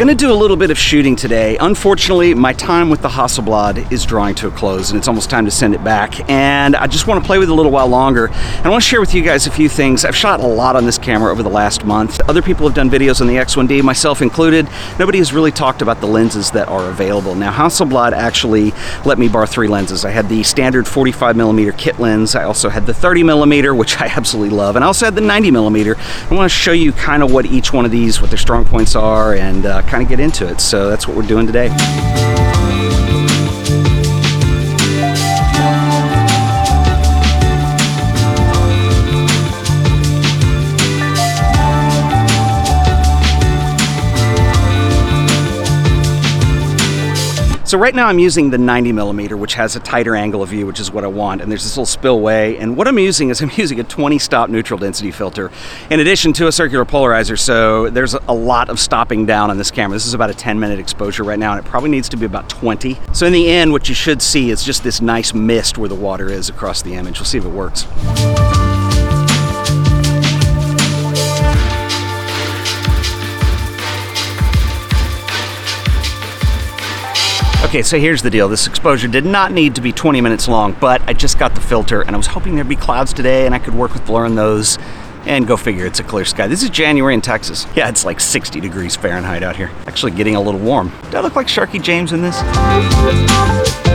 Gonna do a little bit of shooting today. Unfortunately, my time with the Hasselblad is drawing to a close and it's almost time to send it back. And I just want to play with it a little while longer. And I want to share with you guys a few things. I've shot a lot on this camera over the last month. Other people have done videos on the X1D, myself included. Nobody has really talked about the lenses that are available. Now, Hasselblad actually let me borrow three lenses. I had the standard 45 millimeter kit lens. I also had the 30 millimeter, which I absolutely love. And I also had the 90 millimeter. I want to show you kind of what each one of these, what their strong points are, and uh, kind of get into it. So that's what we're doing today. So right now I'm using the 90 millimeter, which has a tighter angle of view, which is what I want. And there's this little spillway. And what I'm using is I'm using a 20 stop neutral density filter in addition to a circular polarizer. So there's a lot of stopping down on this camera. This is about a 10 minute exposure right now, and it probably needs to be about 20. So in the end, what you should see is just this nice mist where the water is across the image. We'll see if it works. Okay, so here's the deal. This exposure did not need to be 20 minutes long, but I just got the filter and I was hoping there'd be clouds today and I could work with blurring those and go figure it's a clear sky. This is January in Texas. Yeah, it's like 60 degrees Fahrenheit out here. Actually getting a little warm. Do I look like Sharky James in this?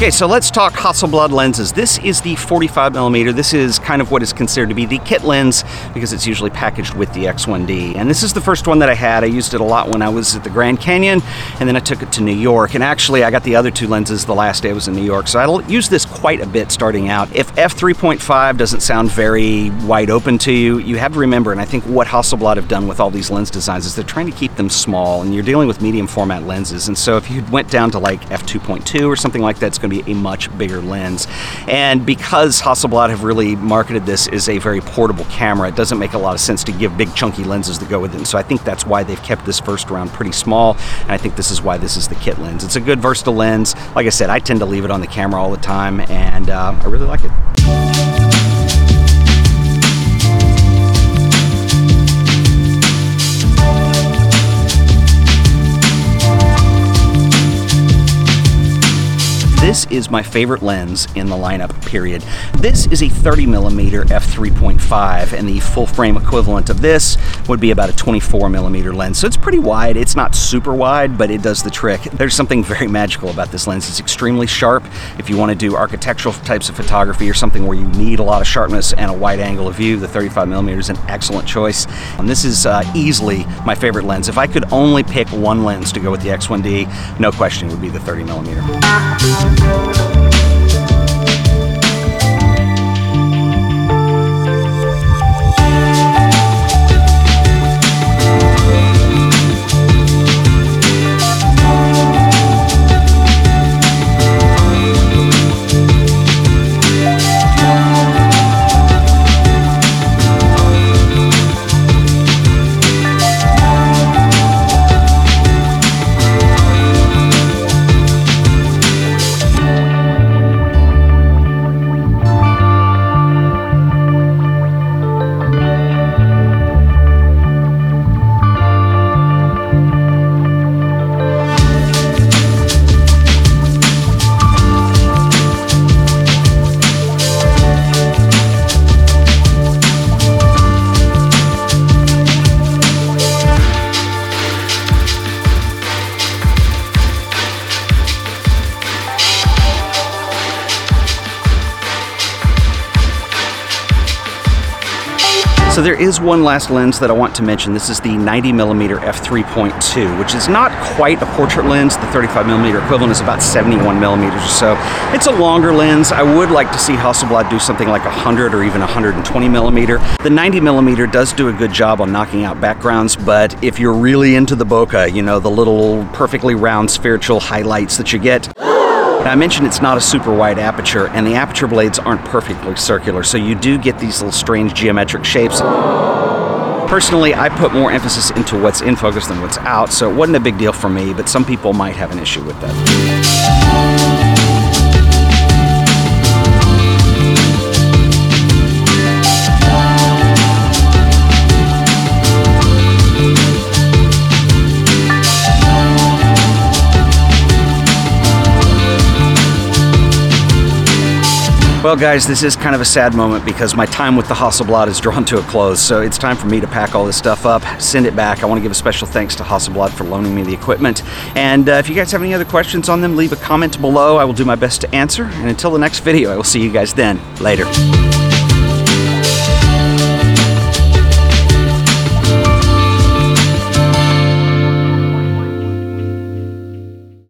Okay, so let's talk Hasselblad lenses. This is the 45 millimeter. This is kind of what is considered to be the kit lens because it's usually packaged with the X1D. And this is the first one that I had. I used it a lot when I was at the Grand Canyon, and then I took it to New York. And actually, I got the other two lenses the last day I was in New York, so I'll use this quite a bit starting out. If f3.5 doesn't sound very wide open to you, you have to remember, and I think what Hasselblad have done with all these lens designs is they're trying to keep them small, and you're dealing with medium format lenses. And so if you went down to like f2.2 or something like that, it's going to be a much bigger lens. And because Hasselblad have really marketed this as a very portable camera, it doesn't make a lot of sense to give big chunky lenses to go with it. And so I think that's why they've kept this first round pretty small. And I think this is why this is the kit lens. It's a good versatile lens. Like I said, I tend to leave it on the camera all the time, and uh, I really like it. This is my favorite lens in the lineup, period. This is a 30 millimeter f3.5, and the full frame equivalent of this would be about a 24 millimeter lens. So it's pretty wide. It's not super wide, but it does the trick. There's something very magical about this lens. It's extremely sharp. If you want to do architectural types of photography or something where you need a lot of sharpness and a wide angle of view, the 35 millimeter is an excellent choice. And this is uh, easily my favorite lens. If I could only pick one lens to go with the X1D, no question would be the 30 millimeter. Thank you. So there is one last lens that I want to mention. This is the 90 millimeter f3.2, which is not quite a portrait lens. The 35 millimeter equivalent is about 71 millimeters or so. It's a longer lens. I would like to see Hasselblad do something like 100 or even 120 millimeter. The 90 millimeter does do a good job on knocking out backgrounds, but if you're really into the bokeh, you know, the little perfectly round spherical highlights that you get, now, I mentioned it's not a super wide aperture, and the aperture blades aren't perfectly circular, so you do get these little strange geometric shapes. Personally, I put more emphasis into what's in focus than what's out, so it wasn't a big deal for me, but some people might have an issue with that. Well, guys, this is kind of a sad moment because my time with the Hasselblad is drawn to a close. So it's time for me to pack all this stuff up, send it back. I want to give a special thanks to Hasselblad for loaning me the equipment. And uh, if you guys have any other questions on them, leave a comment below. I will do my best to answer. And until the next video, I will see you guys then. Later.